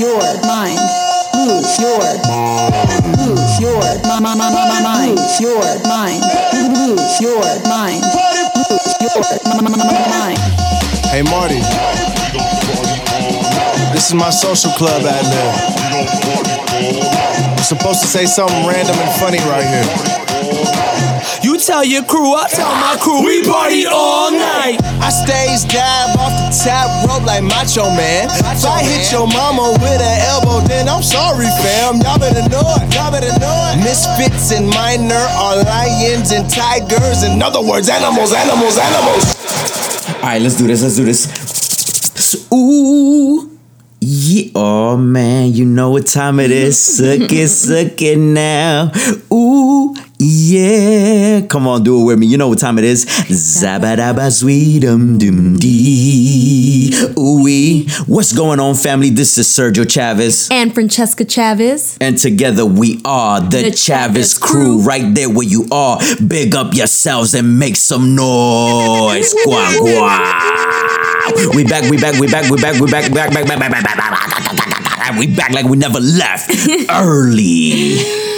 your mind. Lose your lose your mind. Lose your mind. Lose your mind. Lose your mind. Hey Marty, this is my social club ad lib. I'm supposed to say something random and funny right here. You tell your crew, I tell my crew, we party all night. I stays dab off the top rope like Macho Man. If I hit your mama with an elbow, then I'm sorry, fam. Y'all better know it. Y'all better know it. Misfits and minor are lions and tigers. In other words, animals, animals, animals. All right, let's do this. Let's do this. Ooh. Yeah. Oh man, you know what time it is. Suck it, suck it now. Ooh. Yeah. Come on, do it with me. You know what time it is. Zabadaba sweetum dum dee. Ooh. What's going on, family? This is Sergio Chavez. And Francesca Chavez. And together we are the, The Chavez Chavez crew. crew. Right there where you are. Big up yourselves and make some noise. Gua, gua. We back, we back, we back, we back, we back, back, back, back, back, back, back, back, back, back, back. We back like we never left. Early.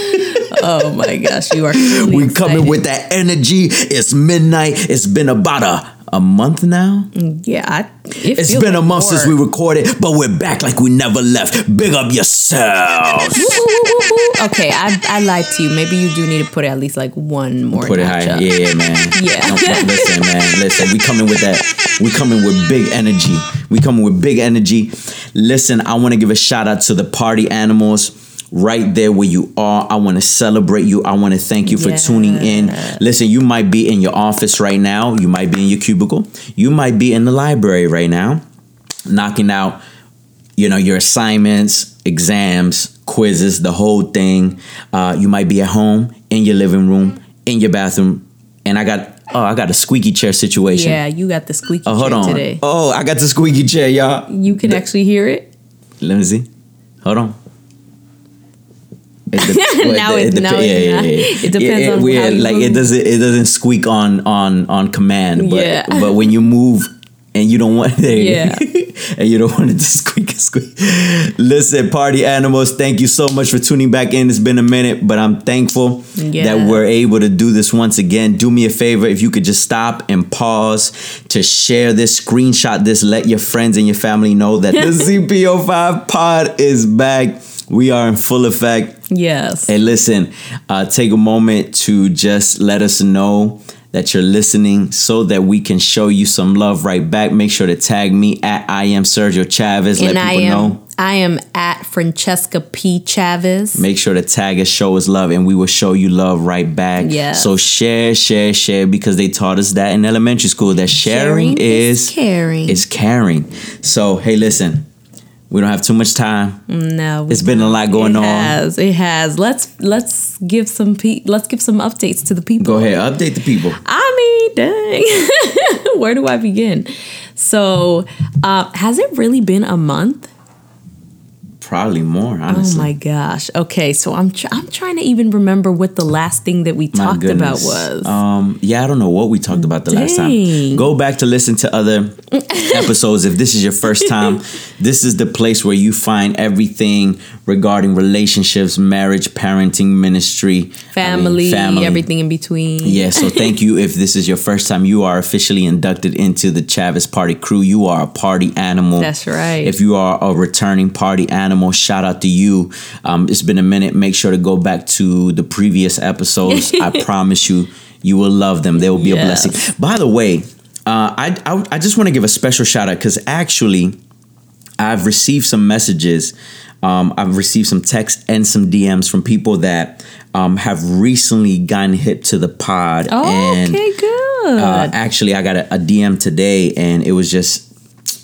Oh my gosh, you are. Really We coming excited. with that energy. It's midnight. It's been about a, a month now. Yeah, I, it It's feels been a like month since we recorded, but we're back like we never left. Big up yourselves. Okay, I I lied to you. Maybe you do need to put it at least like one more. Put it higher. Yeah, yeah, man. Yeah. No, listen, man. Listen, we coming with that. We coming with big energy. We coming with big energy. Listen, I want to give a shout out to the party animals. Right there where you are, I want to celebrate you. I want to thank you for tuning in. Listen, you might be in your office right now. You might be in your cubicle. You might be in the library right now, knocking out you know your assignments exams quizzes the whole thing uh, you might be at home in your living room in your bathroom and i got oh i got a squeaky chair situation Yeah, you got the squeaky oh hold chair on today. oh i got the squeaky chair y'all You can actually hear it. let me see hold on It Now it it- now it's not. It depends on how like it doesn't it doesn't squeak on on on command but Yeah. but when you move and you don't want there Yeah. and you don't want it to squeak squeak listen party animals thank you so much for tuning back in it's been a minute but i'm thankful Yeah. that we're able to do this once again do me a favor if you could just stop and pause to share this screenshot this let your friends and your family know that the cpo5 pod is back we are in full effect Yes. Hey, listen, uh, take a moment to just let us know that you're listening so that we can show you some love right back. Make sure to tag me at I am Sergio Chavez. and let I people am know. I am at Francesca P Chavez. Make sure to tag us, show us love, and we will show you love right back. Yes. So share, share, share, because they taught us that in elementary school that sharing, Sharing is is caring. Is caring. So hey, listen, we don't have too much time. no, It's been a lot going it on. Has it has? Let's let's give some pe- let's give some updates to the people. Go ahead, update the people. I mean, dang. Where do I begin? So, uh, has it really been a month? Probably more, Oh my gosh. Okay, so I'm tr- I'm trying to even remember what the last thing that we My talked about was. Um, yeah, I don't know what we talked about the last time. Go back to listen to other episodes. If this is your first time, this is the place where you find everything regarding relationships, marriage, parenting, ministry, I mean, family, everything in between. Yeah, so thank you. If this is your first time, you are officially inducted into the Chavez Party crew. You are a party animal. That's right. If you are a returning party animal, shout out to you. Um, it's been a minute. Make sure to go back to the previous episodes. I promise you, you will love them. They will be a blessing. By the way, uh, I, I I just want to give a special shout out because actually, I've received some messages. Um, I've received some texts and some DMs from people that um, have recently gotten hip to the pod. Oh, and okay, good. uh, actually, I got a, a DM today, and it was just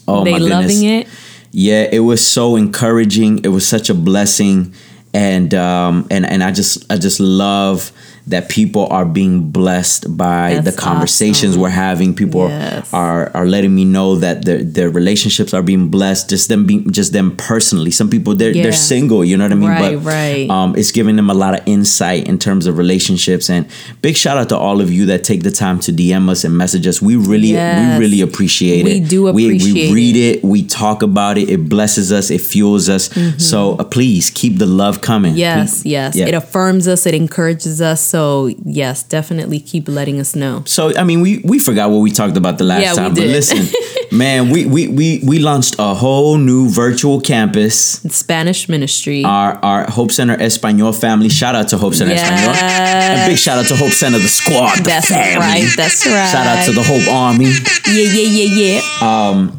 oh they my goodness, loving it. Yeah, it was so encouraging. It was such a blessing, and um, and and I just I just love that people are being blessed by That's the conversations awesome. we're having. People Yes. are are letting me know that their their relationships are being blessed. Just them being just them personally. Some people they're Yeah. they're single. You know what I mean? Right, but right. um, it's giving them a lot of insight in terms of relationships. And big shout out to all of you that take the time to DM us and message us. We really Yes. we really appreciate We it. do we, we read it. We talk about it. It blesses us. It fuels us. So uh, please keep the love coming. Mm-hmm. Yes, Please- yes. yeah. It affirms us, it encourages us. So, yes, definitely keep letting us know. So I mean, we we forgot what we talked about the last Yeah, time, but listen, man, we we we we launched a whole new virtual campus. Spanish ministry. Our our Hope Center Espanol family. Shout out to Hope Center Espanol. And big shout out to Hope Center the squad. the That's family. right. That's right. Shout out to the Hope Army. Yeah, yeah, yeah, yeah. Um,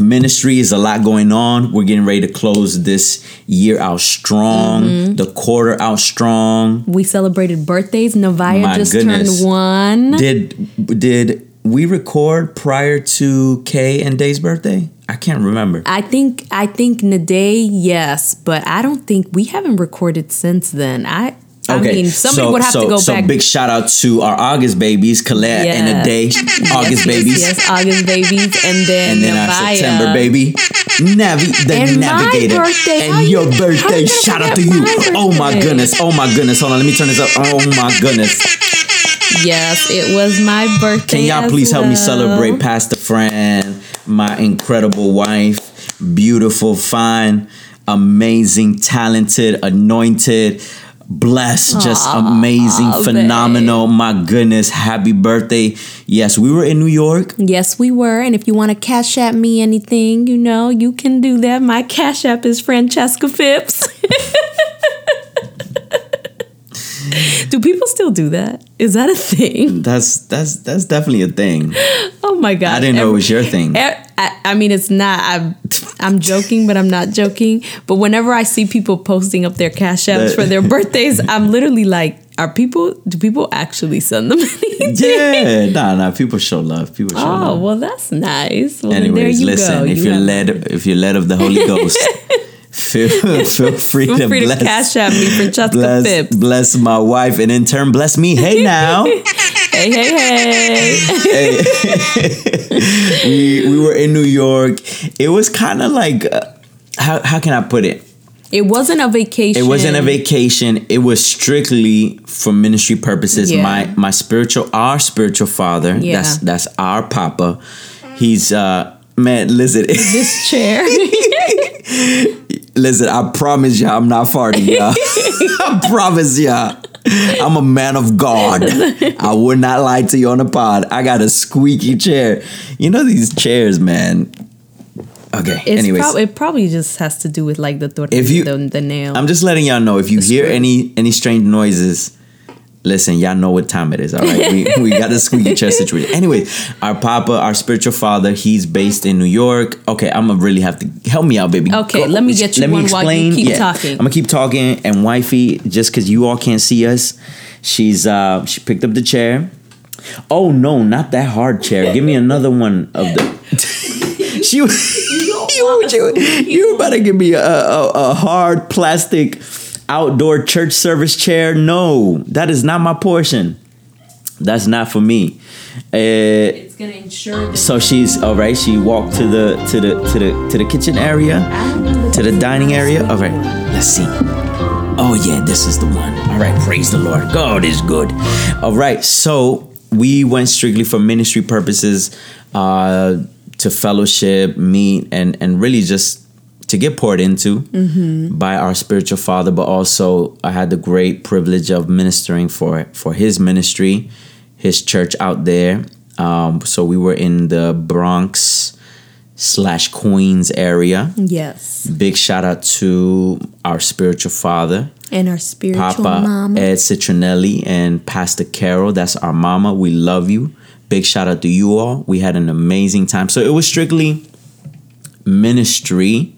Ministry is a lot going on. We're getting ready to close this year out strong. Mm-hmm. The quarter out strong. We celebrated birthdays. Navaya My just goodness. turned one. Did did we record prior to Kay and Day's birthday? I can't remember. I think I think Naday, yes, but I don't think we haven't recorded since then. I I mean somebody would have to go so back. big shout out to our August babies, Colette and a day, August babies, Yes, August babies, and then and then our September baby, Navi, the And navigator, birthday. And your birthday. Shout out to you. Oh my goodness. Oh my goodness. Hold on. Let me turn this up. Oh my goodness. Yes, it was my birthday. Can y'all as please help me celebrate Pastor Fran, my incredible wife, beautiful, fine, amazing, talented, anointed, blessed, just amazing, babe. phenomenal. My goodness, happy birthday. Yes, we were in New York. Yes, we were. And if you want to cash at me anything, you know, you can do that. My cash app is Francesca Phipps. do people still do that? Is that a thing? That's that's that's definitely a thing. Oh my god! I didn't know it was your thing. I, I mean, it's not. I'm, I'm joking, but I'm not joking. But whenever I see people posting up their cash apps That- for their birthdays, I'm literally like, "Are people? Do people actually send them anything?" Yeah, nah, nah. People show love. People show Oh love. well, that's nice. Well, Anyways, you listen. go. If You you're led, if you're led of the Holy Ghost, feel feel free feel to free bless. to cash app me, Francesca bless, Phipps. bless my wife, and in turn bless me. Hey now, Hey, hey, hey. we we were in New York. It was kind of like uh, how how can I put it? It wasn't a vacation. It wasn't a vacation. It was strictly for ministry purposes. Yeah. My my spiritual, our spiritual father. Yeah. That's that's our papa. He's uh man. Listen, This chair. Listen. I promise y'all, I'm not farting, y'all. I promise y'all. I'm a man of God. I would not lie to you on the pod. I got a squeaky chair. You know these chairs, man. Okay. It's anyways, prob- it probably just has to do with like the tortilla, If you- the, the nail. I'm just letting y'all know if you hear any any strange noises, listen, y'all know what time it is. All right, we, we got a squeaky chair situation. Anyway, our papa, our spiritual father, he's based in New York. Okay, I'm gonna really have to help me out, baby. Okay, let me get you one while you keep talking. I'm gonna keep talking, and wifey, just because you all can't see us, she's uh she picked up the chair. Oh no, not that hard chair. Give me another one of the. she you, you, you better give me a, a, a hard plastic outdoor church service chair. No, that is not my portion. That's not for me. Uh, it's gonna ensure. so she's all right. She walked to the to the to the to the kitchen area, to the dining area. All right, let's see. Oh yeah, this is the one. All right, praise the Lord. God is good. All right, so we went strictly for ministry purposes, uh, to fellowship, meet, and and really just to get poured into by our spiritual father. But also, I had the great privilege of ministering for for his ministry, his church out there. Um, so we were in the Bronx slash Queens area. Yes, Big shout out to our spiritual father, and our spiritual Papa mama. Ed Citronelli and Pastor Carol. That's our mama. We love you. Big shout out to you all. We had an amazing time. So it was strictly ministry,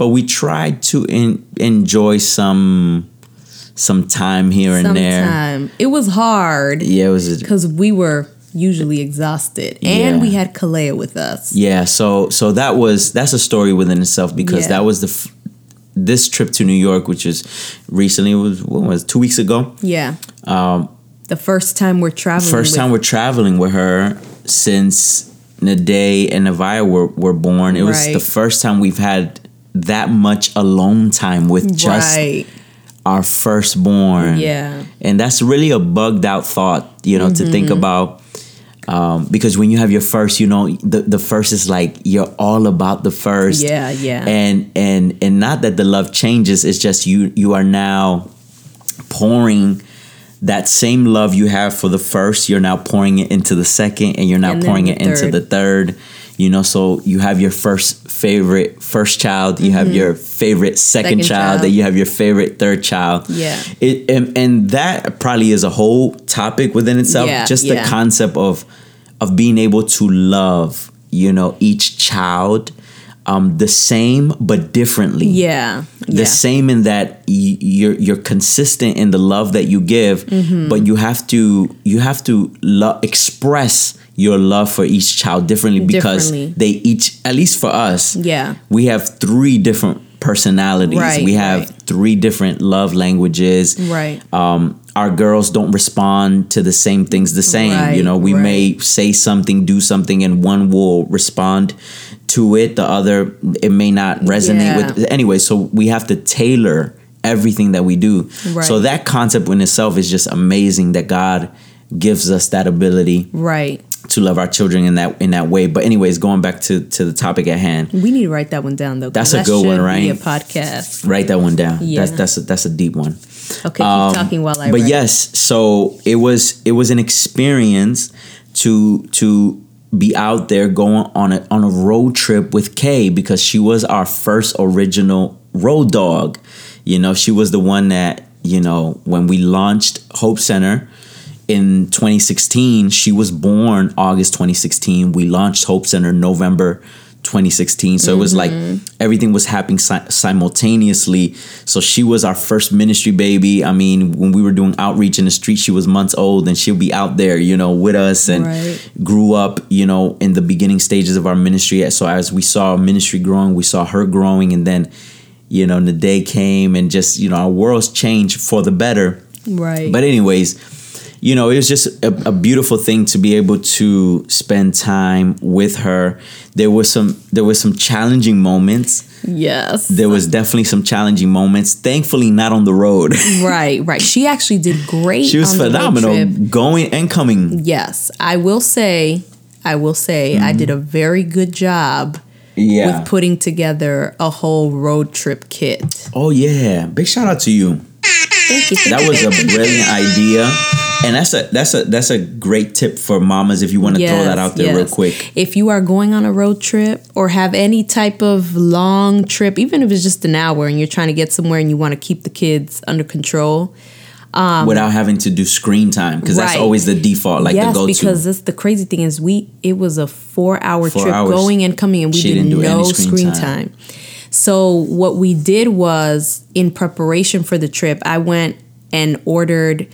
but we tried to en- enjoy some some time here and there. Sometime it was hard Yeah, it was. because we were usually exhausted, Yeah. and we had Kalea with us. Yeah, so so that was that's a story within itself because Yeah. that was the f- this trip to New York, which is recently was what was it, two weeks ago. Yeah, um, the first time we're traveling. First time we're traveling with her since Nade and Navaya were, were born. It was Right. the first time we've had that much alone time with just right. our firstborn. Yeah. And that's really a bugged out thought, you know, to Mm-hmm. think about. Um, because when you have your first, you know, the, the first is like you're all about the first. Yeah, yeah. And and and not that the love changes, it's just you you are now pouring that same love you have for the first, you're now pouring it into the second, and you're now And pouring the it into the third. You know, so you have your first favorite first child, you have your favorite second, Mm-hmm. Second child, child. then you have your favorite third child. Yeah. It and, and that probably is a whole topic within itself. Yeah, just yeah. the concept of of being able to love, you know, each child um the same but differently Yeah. the yeah. same in that y- you're you're consistent in the love that you give Mm-hmm. but you have to you have to lo- express your love for each child differently because Differently. they each at least for us Yeah. we have three different personalities Right, we have right. three different love languages Right. um our girls don't respond to the same things the same you know we may say something do something and one will respond to it the other it may not resonate Yeah. with anyway so we have to tailor everything that we do Right. so that concept in itself is just amazing that god gives us that ability Right. To love our children in that in that way but anyways going back to to the topic at hand We need to write that one down though. That's a that good one, should Be a right? podcast. write that one down Yeah. that's that's a, that's a deep one Okay, keep Um, talking while I. but write. yes so it was it was an experience to to be out there going on a on a road trip with Kay because she was our first original road dog you know she was the one that you know when we launched Hope Center in 2016 she was born August 2016 we launched Hope Center November 2016 so it was like mm-hmm. everything was happening si- simultaneously. So she was our first ministry baby. I mean when we were doing outreach in the street she was months old and she'll be out there you know with us and Right. grew up you know in the beginning stages of our ministry. So as we saw ministry growing we saw her growing and then you know the day came and just you know our worlds changed for the better. Right. but anyways, you know, it was just a, a beautiful thing to be able to spend time with her. There was some there was some challenging moments. yes. There was definitely some challenging moments. Thankfully, not on the road. right. Right. She actually did great. she was on the phenomenal, going and coming. Yes, I will say. I will say I did a very good job Mm-hmm. Yeah. with putting together a whole road trip kit. oh yeah. Big shout out to you. Thank you. That was a brilliant idea. And that's a that's a that's a great tip for mamas if you want to throw that out there real quick. If you are going on a road trip or have any type of long trip, even if it's just an hour and you're trying to get somewhere and you want to keep the kids under control, um, without having to do screen time because that's always the default, like yes, the go-to. because this, the crazy thing is we it was a four hour Four trip hours. going and coming and we She did didn't do no any screen screen, time. time. So what we did was in preparation for the trip, I went and ordered.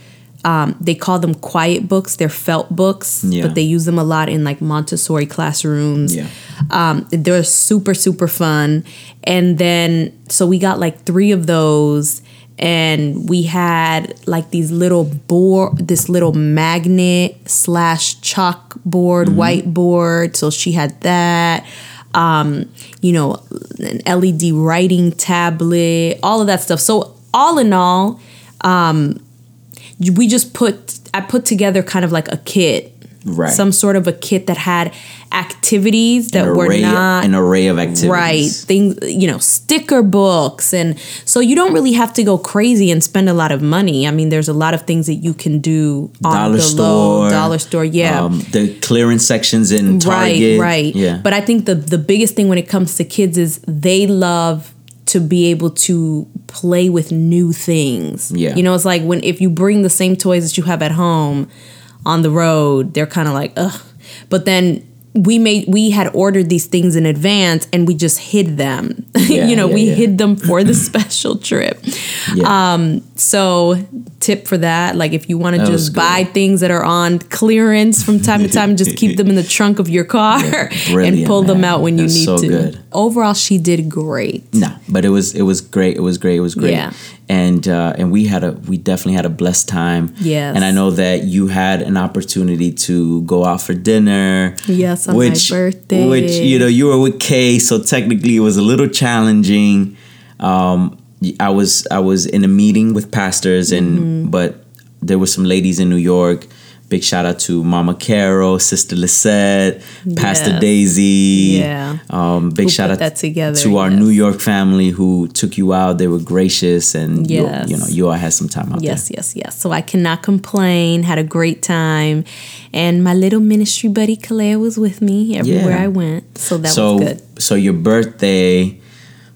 Um, they call them quiet books. They're felt books, Yeah. but they use them a lot in like Montessori classrooms. Yeah. Um, they're super super fun. And then so we got like three of those, and we had like these little board, this little magnet slash chalkboard, whiteboard. So she had that. Um, you know, an LED writing tablet, all of that stuff. So all in all, um, we just put I put together kind of like a kit, Right. Some sort of a kit that had activities that were not an array of activities. right things you know sticker books and so you don't really have to go crazy and spend a lot of money i mean there's a lot of things that you can do on Dollar the store, low dollar store yeah Um, the clearance sections in Target. right right Yeah. but i think the the biggest thing when it comes to kids is they love to be able to play with new things Yeah. you know it's like when if you bring the same toys that you have at home on the road they're kind of like ugh but then we made we had ordered these things in advance and we just hid them Yeah, you know yeah, we yeah. hid them for the special trip yeah. Um, So, tip for that, like if you want to just buy things that are on clearance from time to time, just keep them in the trunk of your car and brilliant, pull them out when you need so to. good. Overall, she did great. No, but it was it was great. It was great. It was great. Yeah. And uh, and we had a we definitely had a blessed time. Yes. And I know that you had an opportunity to go out for dinner. Yes, on my birthday. Which you know you were with Kay, so technically it was a little challenging. Um, I was I was in a meeting with pastors, and Mm-hmm. but there were some ladies in New York. Big shout out to Mama Carol, Sister Lisette, Pastor Daisy. Yeah. Um, big Who shout out that together, to our. New York family who took you out. They were gracious, and you, Yes. you know you all had some time out Yes, yes, yes. So I cannot complain. Had a great time, and my little ministry buddy Kalea was with me everywhere Yeah. I went. So that. So was good. so your birthday,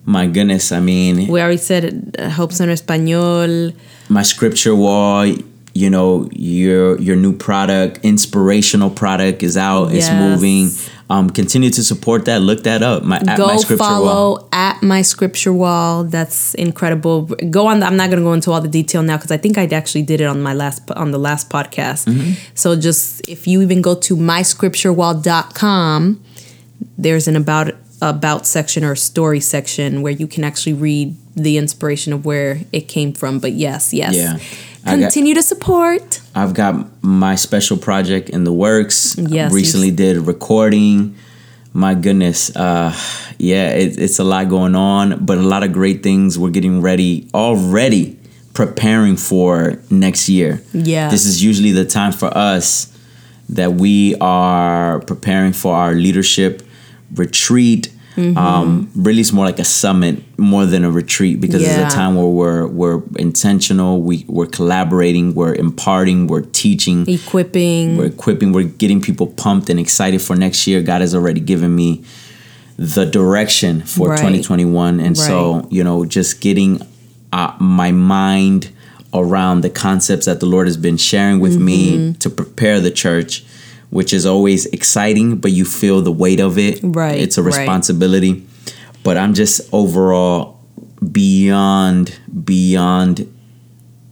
my goodness, I mean, We already said it, uh, Hope Center Español. my scripture wall you know your your new product inspirational product is out it's moving um continue to support that look that up my at Go my scripture follow wall at my scripture wall. That's incredible. Go on. I'm not going to go into all the detail now because I think I actually did it on my last on the last podcast. Mm-hmm. So just if you even go to myscripturewall.com, there's an about about section or story section where you can actually read the inspiration of where it came from. But yes, yes. Yeah. I got- Continue to support. i've got my special project in the works Yes, recently did a recording my goodness uh yeah it, it's a lot going on but a lot of great things we're getting ready already preparing for next year Yeah. this is usually the time for us that we are preparing for our leadership retreat. Mm-hmm. Um, really, it's more like a summit more than a retreat because Yeah. it's a time where we're we're intentional. We we're collaborating. We're imparting. We're teaching. Equipping. We're equipping. We're getting people pumped and excited for next year. God has already given me the direction for Right. 2021, and so you know, just getting uh, my mind around the concepts that the Lord has been sharing with Mm-hmm. me to prepare the church, which is always exciting, but you feel the weight of it. Right, it's a right. responsibility. But I'm just overall beyond beyond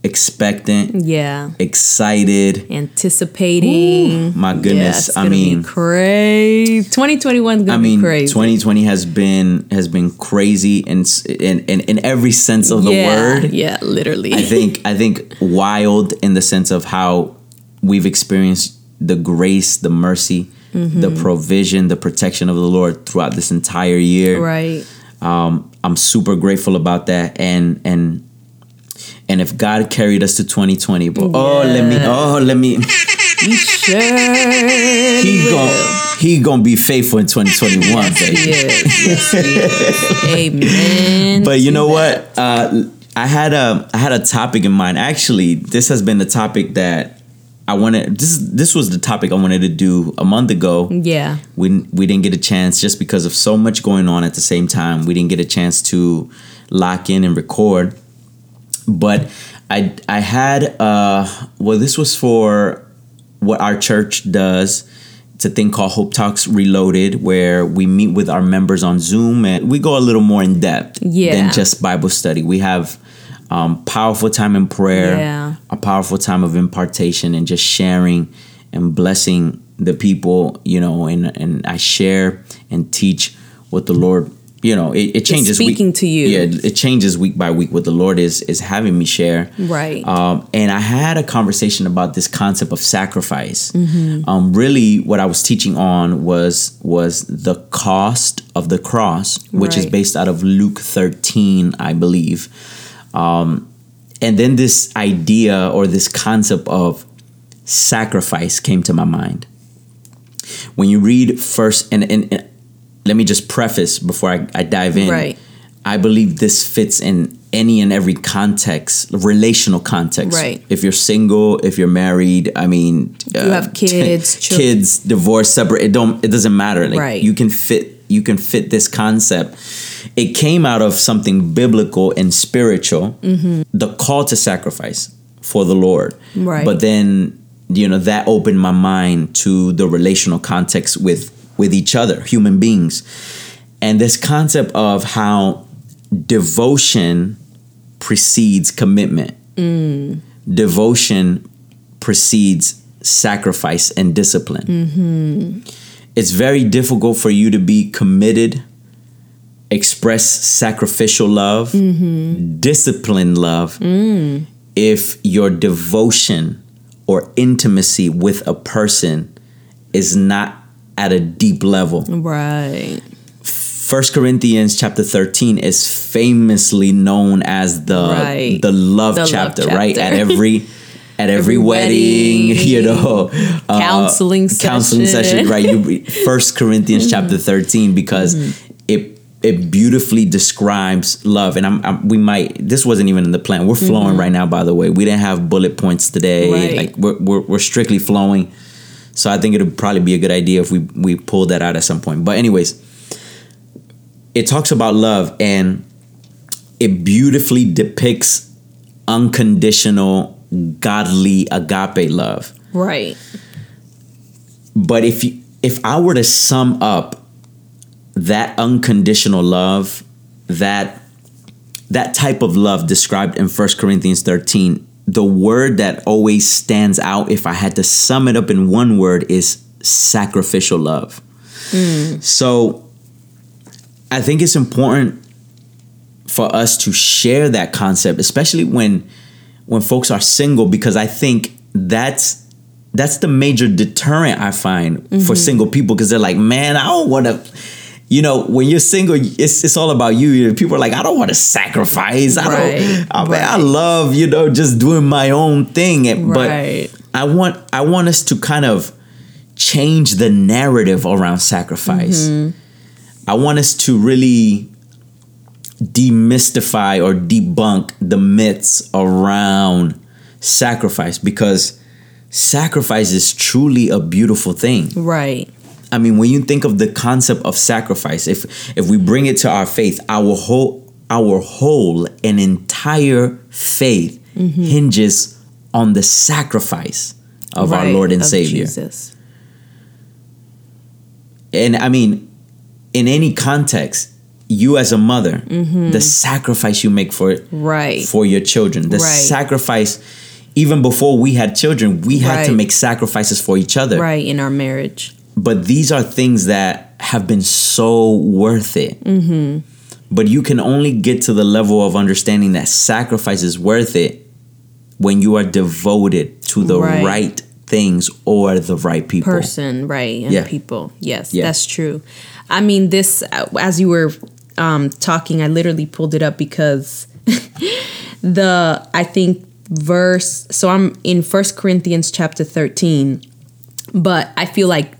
expectant, yeah. excited. Anticipating. my goodness, Yeah, I mean- crazy. 2021 gonna I mean, be crazy. 2020 has been has been crazy in in in, in every sense of the yeah, word. Yeah, literally. I think I think wild in the sense of how we've experienced the grace, the mercy, Mm-hmm. the provision, the protection of the Lord throughout this entire year. right. Um, I'm super grateful about that, and and and if God carried us to 2020, but oh let me oh let me You sure? he will. gon' he gonna be faithful in 2021, baby. Yes, yes, yes. Amen. But you know what? Uh, I had a I had a topic in mind. Actually, this has been the topic that I wanted. This this was the topic I wanted to do a month ago. yeah, We we didn't get a chance just because of so much going on at the same time. We didn't get a chance to lock in and record. But I I had uh well this was for what our church does. It's a thing called Hope Talks Reloaded, where we meet with our members on Zoom and we go a little more in depth Yeah. than just Bible study. We have um, powerful time in prayer, Yeah. a powerful time of impartation, and just sharing and blessing the people. You know, and and I share and teach what the Lord. You know, it, it changes. speaking week, to you. Yeah, it changes week by week. What the Lord is is having me share. Right. Um, and I had a conversation about this concept of sacrifice. Mm-hmm. Um, really, what I was teaching on was was the cost of the cross, which is based out of Luke thirteen, I believe. Um, and then this idea or this concept of sacrifice came to my mind. When you read first, and, and, and let me just preface before I, I dive in. Right. I believe this fits in any and every context, relational context. Right. If you're single, if you're married, I mean, uh, You have kids, children. kids, divorce, separate. It don't. It doesn't matter. Like Right. you can fit. You can fit this concept. It came out of something biblical and spiritual. Mm-hmm. The call to sacrifice for the Lord. Right. But then you know that opened my mind to the relational context with with each other, human beings, and this concept of how devotion precedes commitment. Mm. Devotion precedes sacrifice and discipline. Mm-hmm. It's very difficult for you to be committed, express sacrificial love, discipline love, if your devotion or intimacy with a person is not at a deep level. Right. First Corinthians chapter 13 is famously known as the Right. the love The love chapter, right? At every at every, Every wedding, wedding, you know, uh, counseling counseling session. session, right? You First Corinthians chapter 13 because Mm-hmm. it it beautifully describes love, and I'm, I'm we might this wasn't even in the plan. We're flowing right now, by the way. We didn't have bullet points today. Mm-hmm. Right. Like we're, we're we're strictly flowing. So I think it'd probably be a good idea if we we pull that out at some point. But anyways, it talks about love and it beautifully depicts unconditional godly agape love. Right. But if you, if I were to sum up that unconditional love, that that type of love described in 1 Corinthians 13, the word that always stands out if I had to sum it up in one word is sacrificial love. Mm. So I think it's important for us to share that concept, especially when when folks are single, because I think that's that's the major deterrent I find for mm-hmm. single people because they're like, man, I don't want to. You know, when you're single, it's it's all about you. People are like, I don't want to sacrifice. I Right, don't. I, mean, I love you know just doing my own thing. Right. But I want I want us to kind of change the narrative around sacrifice. Mm-hmm. I want us to really demystify or debunk the myths around sacrifice because sacrifice is truly a beautiful thing. Right. I mean, when you think of the concept of sacrifice, if if we bring it to our faith, our whole our whole and entire faith mm-hmm. hinges on the sacrifice of our Lord and Savior. Jesus. And I mean, in any context, you as a mother, the sacrifice you make for Mm-hmm. Right. for your children, the Right. sacrifice, even before we had children, we had to make sacrifices for each other. right in our marriage. But these are things that have been so worth it. Mm-hmm. But you can only get to the level of understanding that sacrifice is worth it when you are devoted to the Right. right things or the right people. person, right? And Yeah. people. Yes, Yeah. that's true. I mean, this, uh, as you were um, talking, I literally pulled it up because the, I think, verse, so I'm in First Corinthians chapter 13, but I feel like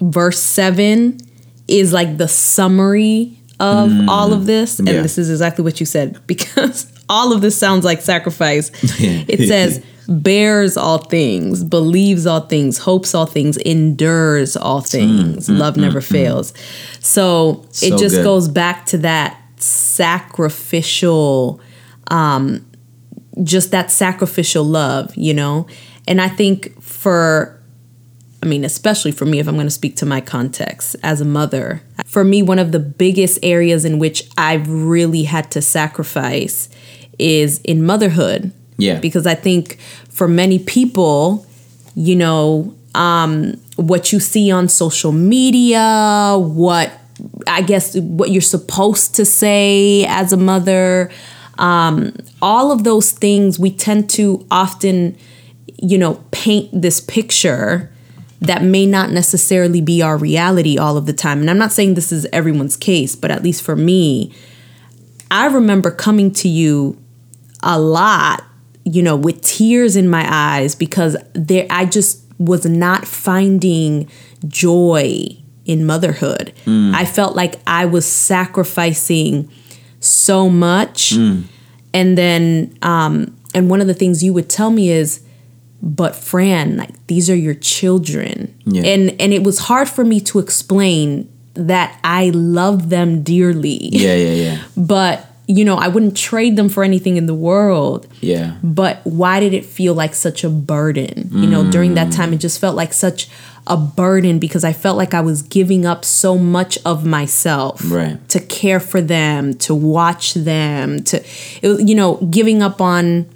verse 7 is like the summary of all of this. And Mm. Yeah. this is exactly what you said because all of this sounds like sacrifice. it says, bears all things, believes all things, hopes all things, endures all mm, things. Mm, love mm, never fails. So, it So just good. goes back to that sacrificial um, just that sacrificial love, you know? And I think for, I mean, especially for me, if I'm going to speak to my context as a mother, for me, one of the biggest areas in which I've really had to sacrifice is in motherhood. Yeah. Because I think for many people, you know, um, what you see on social media, what I guess what you're supposed to say as a mother, um, all of those things we tend to often, you know, paint this picture that may not necessarily be our reality all of the time. And I'm not saying this is everyone's case, but at least for me, I remember coming to you a lot, you know, with tears in my eyes because there I just was not finding joy in motherhood. I felt like I was sacrificing so much. And then um and one of the things you would tell me is but Fran, like these are your children. Yeah. And and it was hard for me to explain that I love them dearly Yeah, yeah, yeah. but you know i wouldn't trade them for anything in the world Yeah. but why did it feel like such a burden you know during that time it just felt like such a burden because i felt like i was giving up so much of myself Right. to care for them to watch them to you know giving up on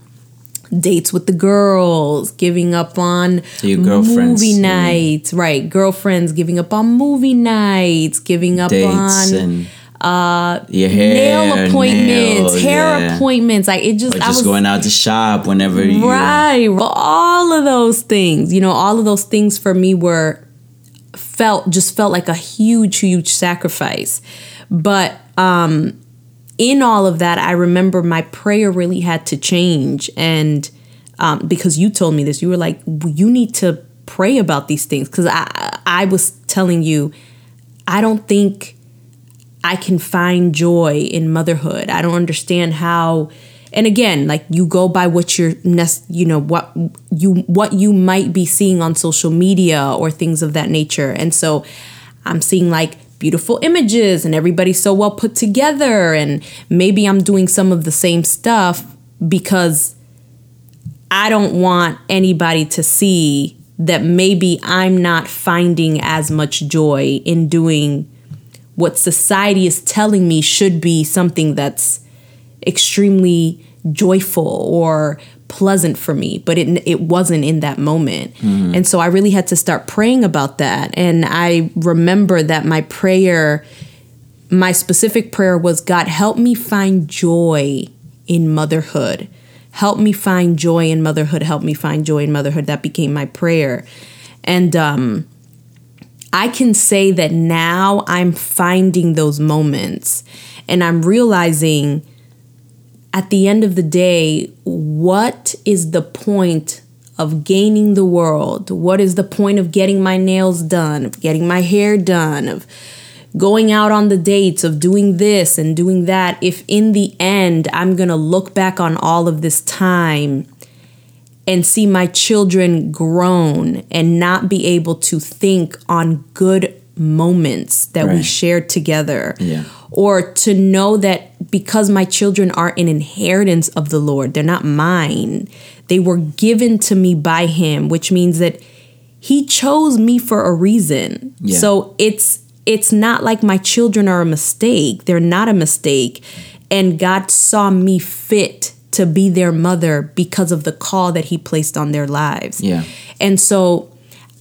dates with the girls, giving up on movie yeah. nights, right? Girlfriends giving up on movie nights, giving up Dates on and uh, your hair, nail appointments, nails, hair yeah. appointments. Like it just, Or I just was going out to shop whenever you. right. All of those things, you know, all of those things for me were felt just felt like a huge, huge sacrifice. But um, in all of that, I remember my prayer really had to change, and um, because you told me this, you were like, you need to pray about these things because I I was telling you, I don't think I can find joy in motherhood. I don't understand how and again, like you go by what you're you know, what you what you might be seeing on social media or things of that nature. And so I'm seeing like beautiful images and everybody's so well put together and maybe I'm doing some of the same stuff because I don't want anybody to see that maybe I'm not finding as much joy in doing what society is telling me should be something that's extremely joyful or pleasant for me but it it wasn't in that moment. And so I really had to start praying about that. And I remember that my prayer my specific prayer was God help me find joy in motherhood. Help me find joy in motherhood. Help me find joy in motherhood. That became my prayer. And um I can say that now I'm finding those moments and I'm realizing at the end of the day, what is the point of gaining the world? What is the point of getting my nails done, of getting my hair done, of going out on the dates, of doing this and doing that, if in the end I'm gonna look back on all of this time and see my children grown and not be able to think on good moments that we shared together. Yeah. Or to know that because my children are an inheritance of the Lord, they're not mine. They were given to me by Him, which means that He chose me for a reason. Yeah. So it's it's not like my children are a mistake. They're not a mistake. And God saw me fit to be their mother because of the call that He placed on their lives. Yeah. And so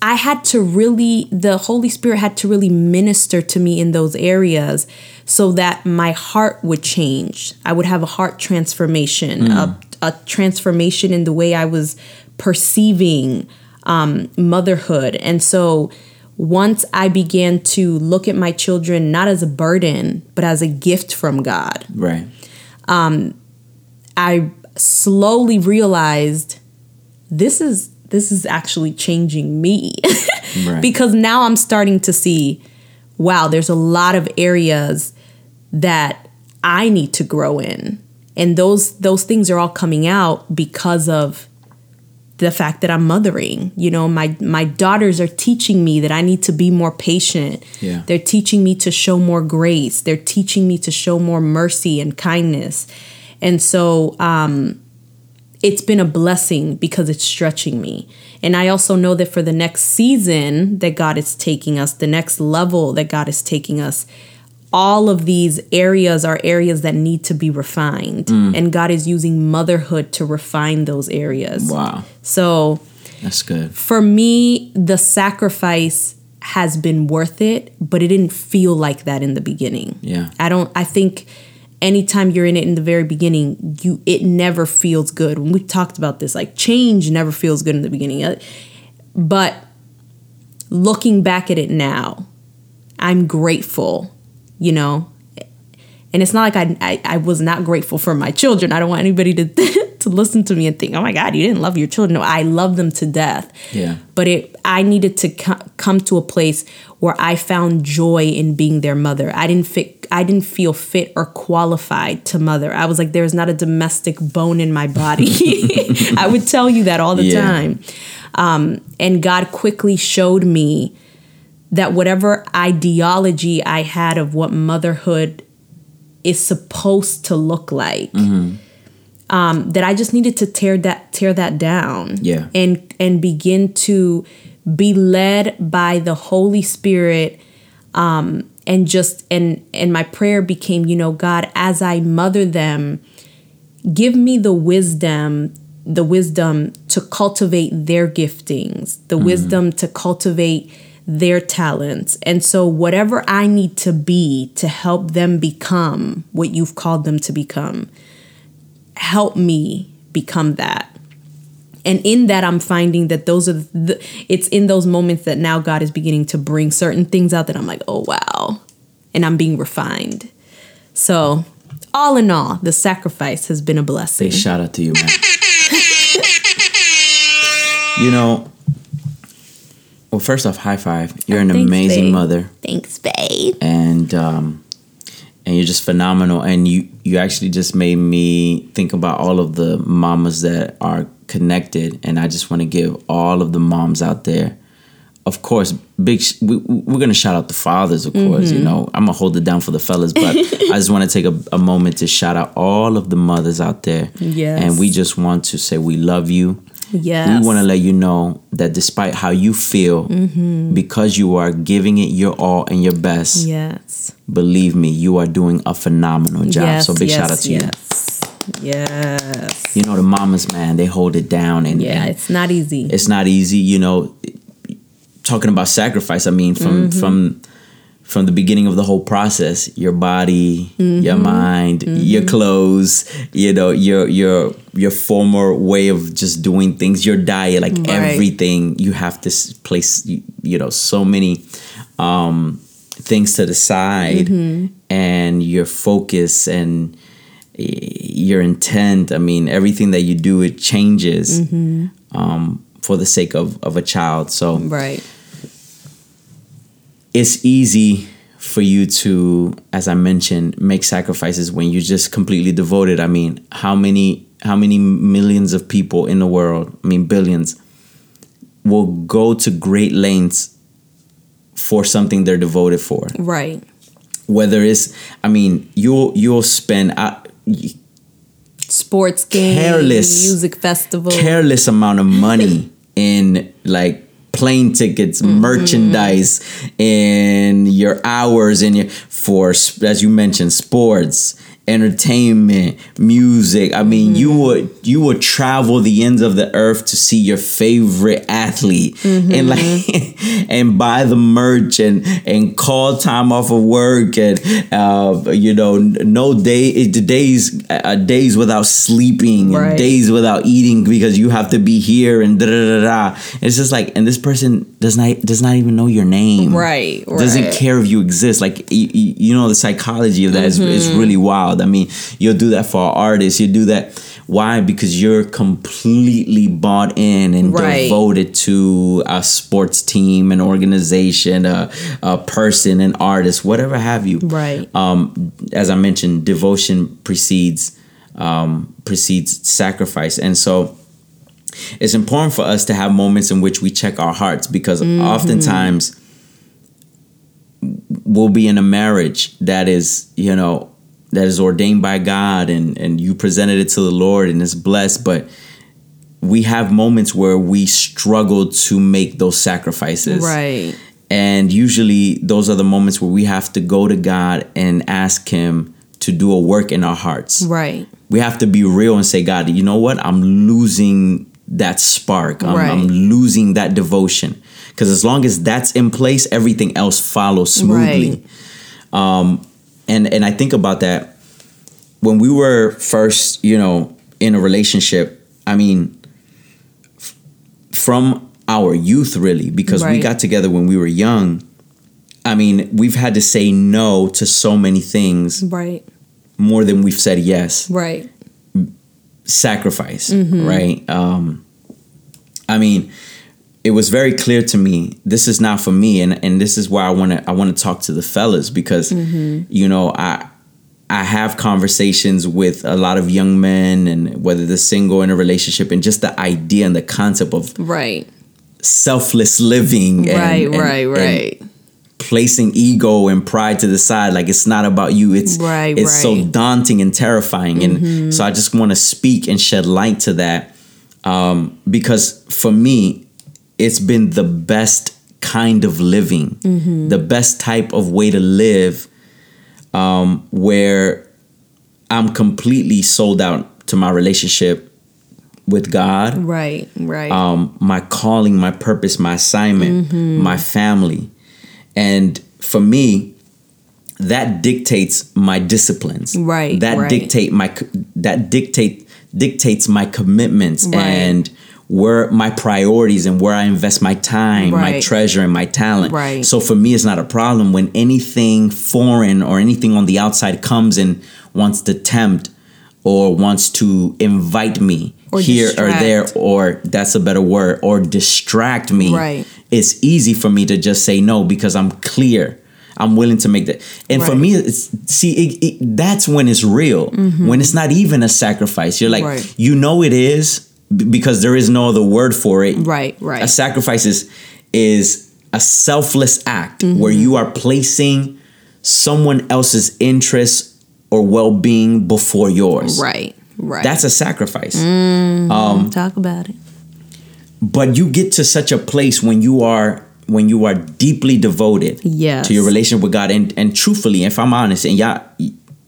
I had to really, the Holy Spirit had to really minister to me in those areas so that my heart would change. I would have a heart transformation, a, a transformation in the way I was perceiving um, motherhood. And so once I began to look at my children not as a burden, but as a gift from God, Right. I slowly realized this is this is actually changing me. Right. because now I'm starting to see wow there's a lot of areas that I need to grow in. And those those things are all coming out because of the fact that I'm mothering. You know my my daughters are teaching me that I need to be more patient. Yeah. they're teaching me to show more grace. They're teaching me to show more mercy and kindness and so um it's been a blessing because it's stretching me. And I also know that for the next season that God is taking us, the next level that God is taking us, all of these areas are areas that need to be refined. And God is using motherhood to refine those areas. Wow. So That's good. for me, the sacrifice has been worth it, but it didn't feel like that in the beginning. Yeah. I don't I think anytime you're in it in the very beginning, you it never feels good. When we talked about this, like change never feels good in the beginning. Uh, But looking back at it now, I'm grateful, you know. And it's not like I, I, I was not grateful for my children. I don't want anybody to to listen to me and think, "Oh my God, you didn't love your children." No, I love them to death Yeah. but it i needed to co- come to a place where i found joy in being their mother. I didn't fit i didn't feel fit or qualified to mother. I was like there's not a domestic bone in my body. I would tell you that all the Yeah. time. Um, and god quickly showed me that whatever ideology i had of what motherhood is supposed to look like um, that I just needed to tear that tear that down Yeah. and and begin to be led by the Holy Spirit um, and just and and my prayer became you know God as I mother them give me the wisdom the wisdom to cultivate their giftings, the wisdom to cultivate their talents. And so, whatever I need to be to help them become what you've called them to become, help me become that. And in that, I'm finding that those are the, it's in those moments that now God is beginning to bring certain things out that I'm like, oh, wow. And I'm being refined. So, all in all, the sacrifice has been a blessing. Big shout out to you, man. you know, well, first off, high five. You're an Thanks, amazing babe. mother, Thanks, babe. and um, and you're just phenomenal. And you you actually just made me think about all of the mamas that are connected, and I just want to give all of the moms out there. Of course, big. Sh- we, we're gonna shout out the fathers, of course. Mm-hmm. You know, I'm gonna hold it down for the fellas, but I just want to take a, a moment to shout out all of the mothers out there. Yes. and we just want to say we love you. Yes. We want to let you know that despite how you feel, Mm-hmm. because you are giving it your all and your best, Yes. believe me, you are doing a phenomenal job. Yes, so big yes, shout out to you. Yes. You know the mamas, man, they hold it down, and Yeah, and it's not easy. it's not easy. You know, talking about sacrifice. I mean, from Mm-hmm. from from the beginning of the whole process, your body, your Mm-hmm. mind, your clothes, you know, your your your former way of just doing things, your diet, like Right. everything, you have to place, you, you know, so many um, things to the side, Mm-hmm. and your focus and your intent. I mean, everything that you do, it changes Mm-hmm. um, for the sake of of a child. So right. it's easy for you to, as I mentioned, make sacrifices when you're just completely devoted. I mean, how many how many millions of people in the world, I mean billions, will go to great lengths for something they're devoted for. Right. Whether it's, I mean, you'll you'll spend Sports games, Careless. music festival. careless amount of money in like plane tickets, mm-hmm. merchandise, and your hours and your for as you mentioned sports, entertainment, music. I mean, you would you would travel the ends of the earth to see your favorite athlete and like and buy the merch and and call time off of work and uh, you know no day the days uh, days without sleeping and days without eating because you have to be here and da da da da. It's just like, and this person does not does not even know your name. Right, Doesn't care if you exist. Like you, you know, the psychology of that is is Mm-hmm. really wild. I mean, you'll do that for artists. You do that. Why? Because you're completely bought in and Right. devoted to a sports team, an organization, a, a person, an artist, whatever have you Right. um, as I mentioned, devotion precedes um, precedes sacrifice, and so it's important for us to have moments in which we check our hearts because oftentimes we'll be in a marriage that is, you know, that is ordained by God, and and you presented it to the Lord and it's blessed, but we have moments where we struggle to make those sacrifices Right. and usually those are the moments where we have to go to God and ask Him to do a work in our hearts. Right. We have to be real and say, God, you know what? I'm losing that spark. I'm, Right. I'm losing that devotion. Because as long as that's in place, everything else follows smoothly. Um, and and I think about that when we were first, you know, in a relationship. I mean, f- from our youth, really, because we got together when we were young. I mean, we've had to say no to so many things Right. more than we've said yes. Right. Sacrifice, right? Um, I mean, it was very clear to me this is not for me, and and this is why I want to I want to talk to the fellas because you know I. I have conversations with a lot of young men, and whether they're single in a relationship, and just the idea and the concept of Right. selfless living, and, Right. and- right. Right. placing ego and pride to the side like it's not about you it's Right, it's so daunting and terrifying and so i just want to speak and shed light to that um, because for me it's been the best kind of living the best type of way to live um, where i'm completely sold out to my relationship with God, Right, right. um, my calling, my purpose, my assignment, Mm-hmm. my family. And for me, that dictates my disciplines. Right, That right. dictate my that dictate dictates my commitments Right. and where my priorities and where I invest my time, my treasure and my talent. Right. So for me it's not a problem when anything foreign or anything on the outside comes and wants to tempt or wants to invite me Or here or there or that's a better word or distract me Right. it's easy for me to just say no because i'm clear i'm willing to make that and for me it's see it, it, that's when it's real when it's not even a sacrifice you're like Mm-hmm. Right. you know it is b- because there is no other word for it Right, right. a sacrifice is is a selfless act Mm-hmm. where you are placing someone else's interests or well-being before yours right, right. that's a sacrifice talk about it. but you get to such a place when you are when you are deeply devoted Yes. to your relationship with God and and truthfully if I'm honest and y'all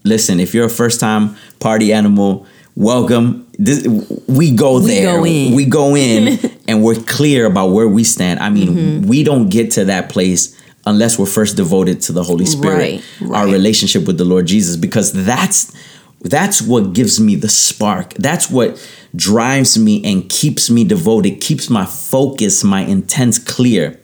listen if you're a first time party animal welcome this, we go We there go we go in and we're clear about where we stand I mean Mm-hmm. we don't get to that place unless we're first devoted to the Holy Spirit Right, our relationship with the Lord Jesus because that's that's what gives me the spark. That's what drives me and keeps me devoted, keeps my focus, my intents clear.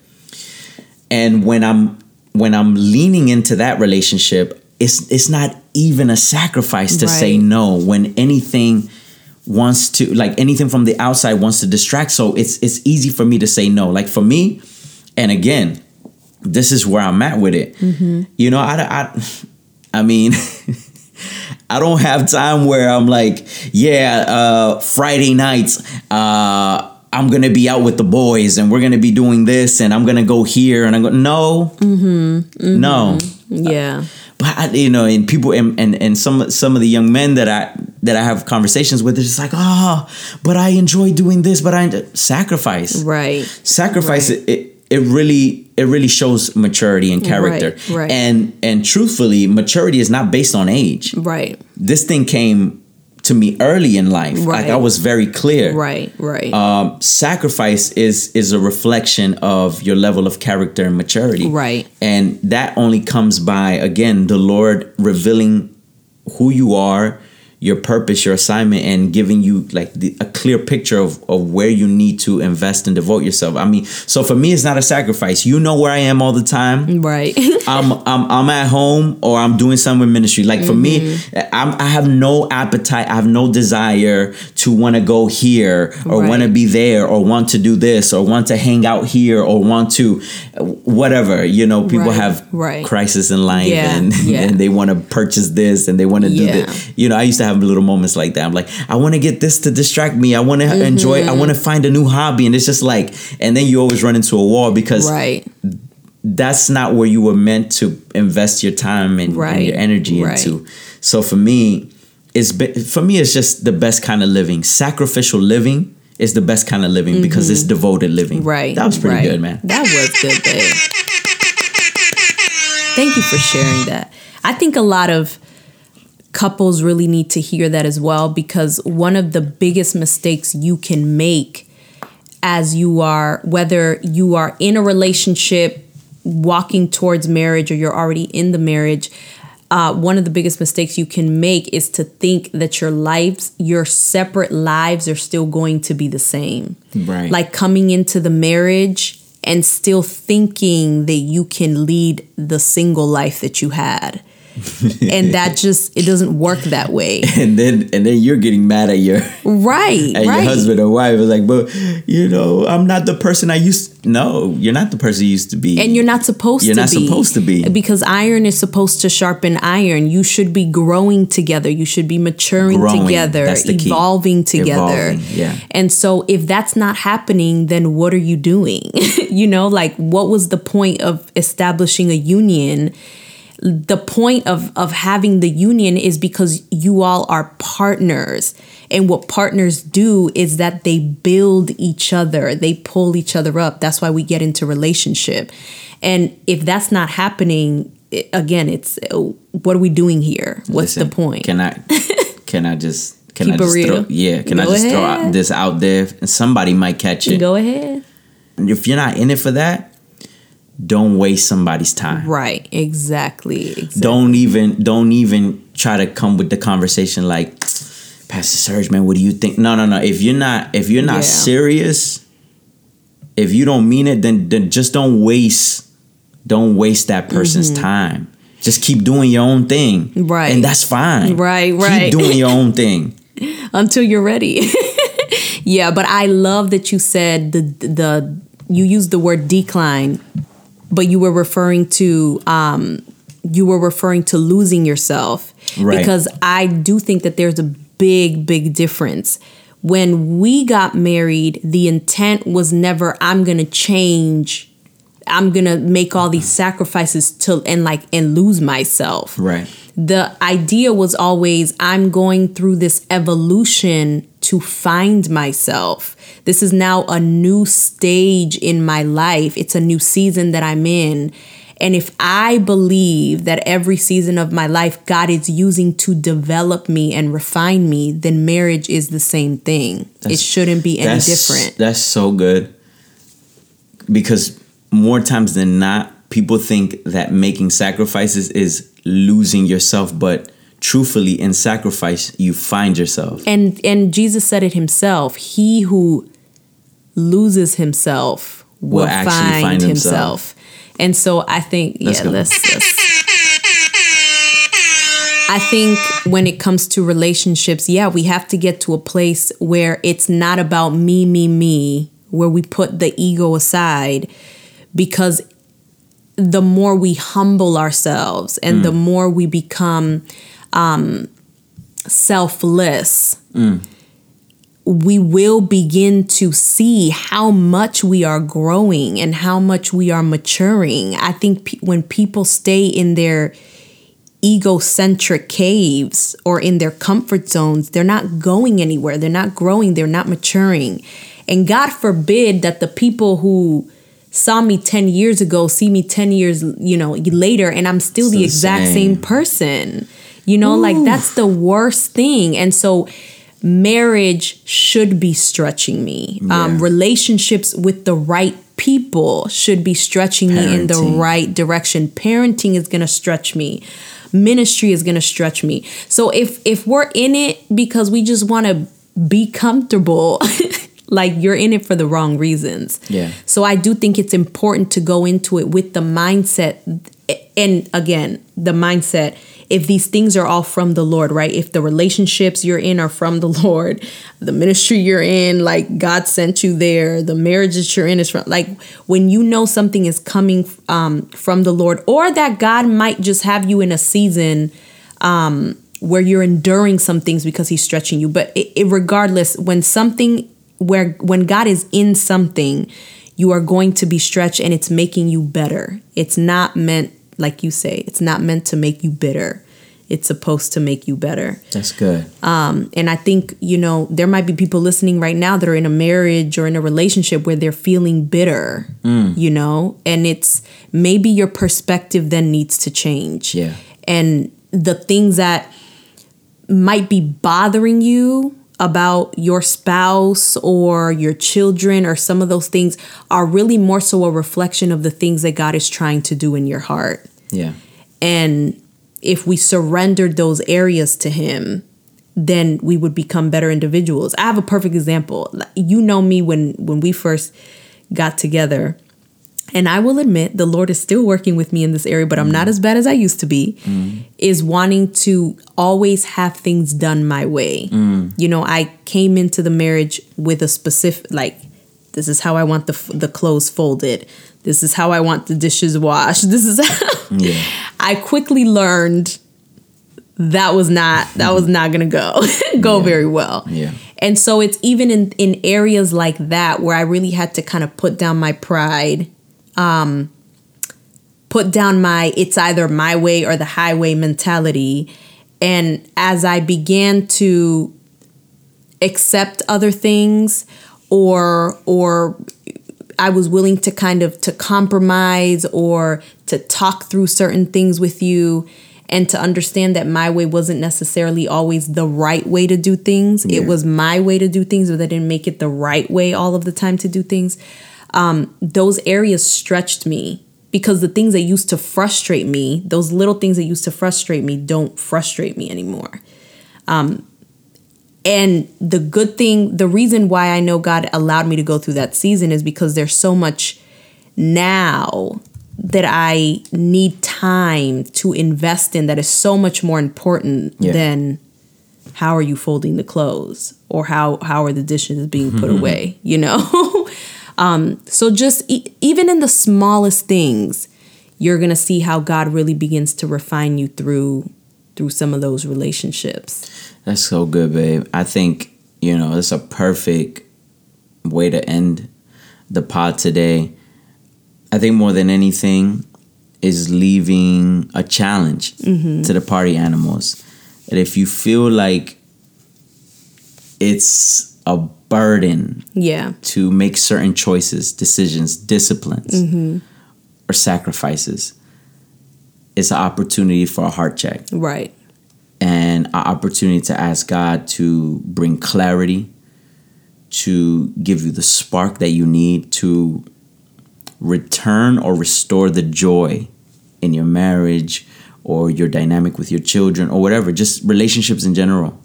And when I'm when I'm leaning into that relationship, it's it's not even a sacrifice to say no when anything wants to like anything from the outside wants to distract. So it's it's easy for me to say no. Like for me, and again, this is where I'm at with it. You know, I, I, I mean, I don't have time where I'm like, yeah, uh, Friday nights, uh, I'm gonna be out with the boys and we're gonna be doing this and I'm gonna go here and I'm going no, no. Yeah. But I, you know, and people and, and and some some of the young men that I that I have conversations with, it's just like, oh, but I enjoy doing this, but I sacrifice Right. sacrifice Right. it, it it really it really shows maturity and character Right, right. and and truthfully maturity is not based on age Right. this thing came to me early in life Right. like i was very clear Right. Right. um, sacrifice is is a reflection of your level of character and maturity Right. and that only comes by again the lord revealing who you are your purpose your assignment and giving you like the, a clear picture of, of where you need to invest and devote yourself i mean so for me it's not a sacrifice you know where i am all the time right. I'm, I'm I'm at home or I'm doing something with ministry. Like for me, Mm-hmm. I'm, I have no appetite. I have no desire to want to go here or Right. want to be there or want to do this or want to hang out here or want to whatever. You know, people Right, have right. crisis in life Yeah, and, yeah. and they want to purchase this and they want to do Yeah. this. You know, I used to have little moments like that. I'm like, I want to get this to distract me. I want to Mm-hmm. enjoy. I want to find a new hobby, and it's just like, and then you always run into a wall because right. that's not where you were meant to invest your time and, and your energy right. into. So for me, it's be, for me it's just the best kind of living. Sacrificial living is the best kind of living because it's devoted living. Mm-hmm. Right. That was pretty right. good, man. That was good, babe. Thank you for sharing that. I think a lot of couples really need to hear that as well because one of the biggest mistakes you can make as you are whether you are in a relationship walking towards marriage or you're already in the marriage uh, one of the biggest mistakes you can make is to think that your lives your separate lives are still going to be the same Right. like coming into the marriage and still thinking that you can lead the single life that you had and that just it doesn't work that way And then and then you're getting mad at your right at right your husband or wife. It's like, but you know, I'm not the person I used. To, No, you're not the person you used to be. and you're not supposed You're to not be supposed to be. because iron is supposed to sharpen iron you should be growing together you should be maturing Growing, together the key. evolving together Evolving, yeah. and so if that's not happening then what are you doing you know like what was the point of establishing a union the point of of having the union is because you all are partners. And what partners do is that they build each other. They pull each other up. That's why we get into relationship. And if that's not happening again it's uh, what are we doing here? What's Listen, the point? Can I can I just Can Keep I just throw yeah, can I Go just throw ahead. out this out there? And somebody might catch it. Go ahead. If you're not in it for that, don't waste somebody's time. Right. Exactly. exactly. Don't even don't even try to come with the conversation like Pastor Serge, man, what do you think? No, no, no. If you're not if you're not Yeah. serious, if you don't mean it, then then just don't waste don't waste that person's time. Just keep doing your own thing. Mm-hmm. Right. And that's fine. Right, right. Keep doing your own thing. until you're ready. yeah, but I love that you said the the you used the word decline, but you were referring to um you were referring to losing yourself Right. because I do think that there's a big big difference. When we got married, the intent was never I'm going to change I'm going to make all these sacrifices to and like and lose myself Right. the idea was always I'm going through this evolution to find myself. This is now a new stage in my life. It's a new season that I'm in. And if I believe that every season of my life God is using to develop me and refine me, then marriage is the same thing. it shouldn't be any that's, different. That's so good. Because more times than not, people think that making sacrifices is losing yourself, but truthfully, in sacrifice, you find yourself. and and Jesus said it himself. He who loses himself will, Will actually find, find himself. himself. And so I think Let's yeah, go. let's, let's I think when it comes to relationships, yeah, we have to get to a place where it's not about me, me, me, where we put the ego aside because the more we humble ourselves and the more we become um, selfless, we will begin to see how much we are growing and how much we are maturing. I think pe- when people stay in their egocentric caves or in their comfort zones, they're not going anywhere. They're not growing. They're not maturing. And God forbid that the people who saw me 10 years ago see me 10 years, you know, later and I'm still It's the exact same. same person. You know, like that's the worst thing. And so marriage should be stretching me. Um, relationships with the right people should be stretching me in the right direction. Parenting is going to stretch me. Ministry is going to stretch me. So if if we're in it because we just want to be comfortable, like you're in it for the wrong reasons. Yeah. So I do think it's important to go into it with the mindset and again, the mindset if these things are all from the Lord, right? If the relationships you're in are from the Lord, the ministry you're in, like God sent you there, the marriage that you're in is from like when you know something is coming um, from the Lord, or that God might just have you in a season um, where you're enduring some things because He's stretching you. But it, it, regardless, when something where when God is in something, you are going to be stretched and it's making you better. It's not meant, like you say, it's not meant to make you bitter. It's supposed to make you better. That's good. Um, and I think, you know, there might be people listening right now that are in a marriage or in a relationship where they're feeling bitter, you know, and it's maybe your perspective then needs to change. Yeah. And the things that might be bothering you about your spouse or your children or some of those things are really more so a reflection of the things that God is trying to do in your heart. Yeah. And if we surrendered those areas to Him, then we would become better individuals. I have a perfect example. You know me when when we first got together. And I will admit the Lord is still working with me in this area, but I'm not mm. as bad as I used to be. Mm. Is wanting to always have things done my way. Mm. You know, I came into the marriage with a specific like this is how I want the f- the clothes folded. This is how I want the dishes washed. This is how Yeah. I quickly learned that was not that was not gonna go go Yeah. very well. Yeah. And so it's even in in areas like that where I really had to kind of put down my pride, um, put down my it's either my way or the highway mentality. And as I began to accept other things or or I was willing to kind of to compromise or to talk through certain things with you and to understand that my way wasn't necessarily always the right way to do things. It was my way to do things, but I didn't make it the right way all of the time to do things. Um, those areas stretched me because the things that used to frustrate me, those little things that used to frustrate me, don't frustrate me anymore. Um, and the good thing, the reason why I know God allowed me to go through that season is because there's so much now that I need time to invest in that is so much more important Yeah. than how are you folding the clothes or how how are the dishes being put away, you know? um so just e- even in the smallest things, you're going to see how God really begins to refine you through through some of those relationships. That's so good, babe. I think, you know, it's a perfect way to end the pod today. I think more than anything is leaving a challenge to the party animals. And if you feel like it's a burden Yeah. to make certain choices, decisions, disciplines, or sacrifices, it's an opportunity for a heart check Right. and an opportunity to ask God to bring clarity, to give you the spark that you need to return or restore the joy in your marriage or your dynamic with your children or whatever, just relationships in general.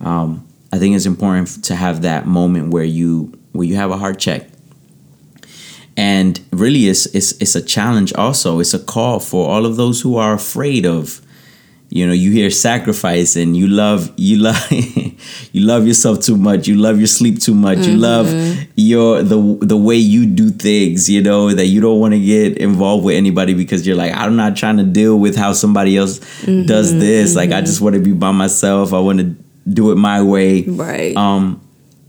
Um, I think it's important to have that moment where you where you have a heart check. And really, it's, it's it's a challenge. Also, it's a call for all of those who are afraid of you know you hear sacrifice and you love you love you love yourself too much you love your sleep too much you love mm-hmm. your the the way you do things you know that you don't want to get involved with anybody because you're like i'm not trying to deal with how somebody else does mm-hmm. this. Like i mm-hmm. just want to be by myself. I want to do it my way Right. um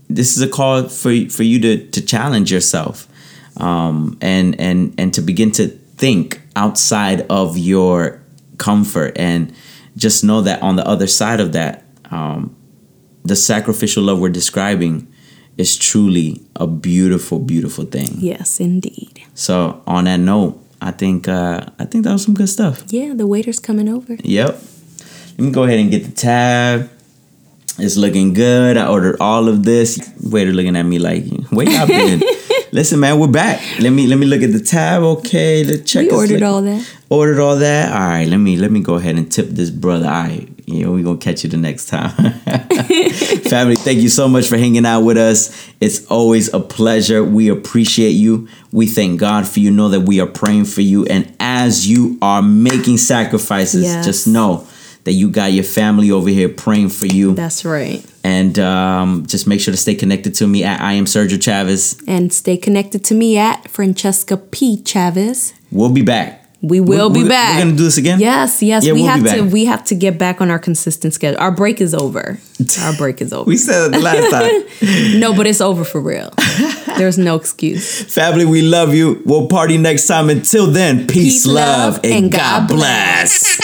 this is a call for for you to to challenge yourself um and and and to begin to think outside of your comfort and just know that on the other side of that um the sacrificial love we're describing is truly a beautiful beautiful thing yes, indeed. so on that note i think uh i think that was some good stuff Yeah, the waiter's coming over. Yep. Let me go ahead and get the tab. It's looking good. I ordered all of this. Waiter looking at me like, where y'all been? Listen, man, we're back. Let me let me look at the tab. Okay, the check. We ordered all that. Ordered all that. All right, let me let me go ahead and tip this brother. All right, you know we gonna catch you the next time. Family, thank you so much for hanging out with us. It's always a pleasure. We appreciate you. We thank God for you. Know that we are praying for you, and as you are making sacrifices, Yes. just know that you got your family over here praying for you. That's right. and um, just make sure to stay connected to me at I am Sergio Chavez. And stay connected to me at Francesca P. Chavez. We'll be back. We will We're- be back. We're gonna do this again. Yes, yes. Yeah, we we'll have to we have to get back on our consistent schedule. Our break is over. Our break is over. We said it the last time. no, but it's over for real. There's no excuse. Family, we love you. We'll party next time. Until then, peace, Peace, love, and, and God God bless.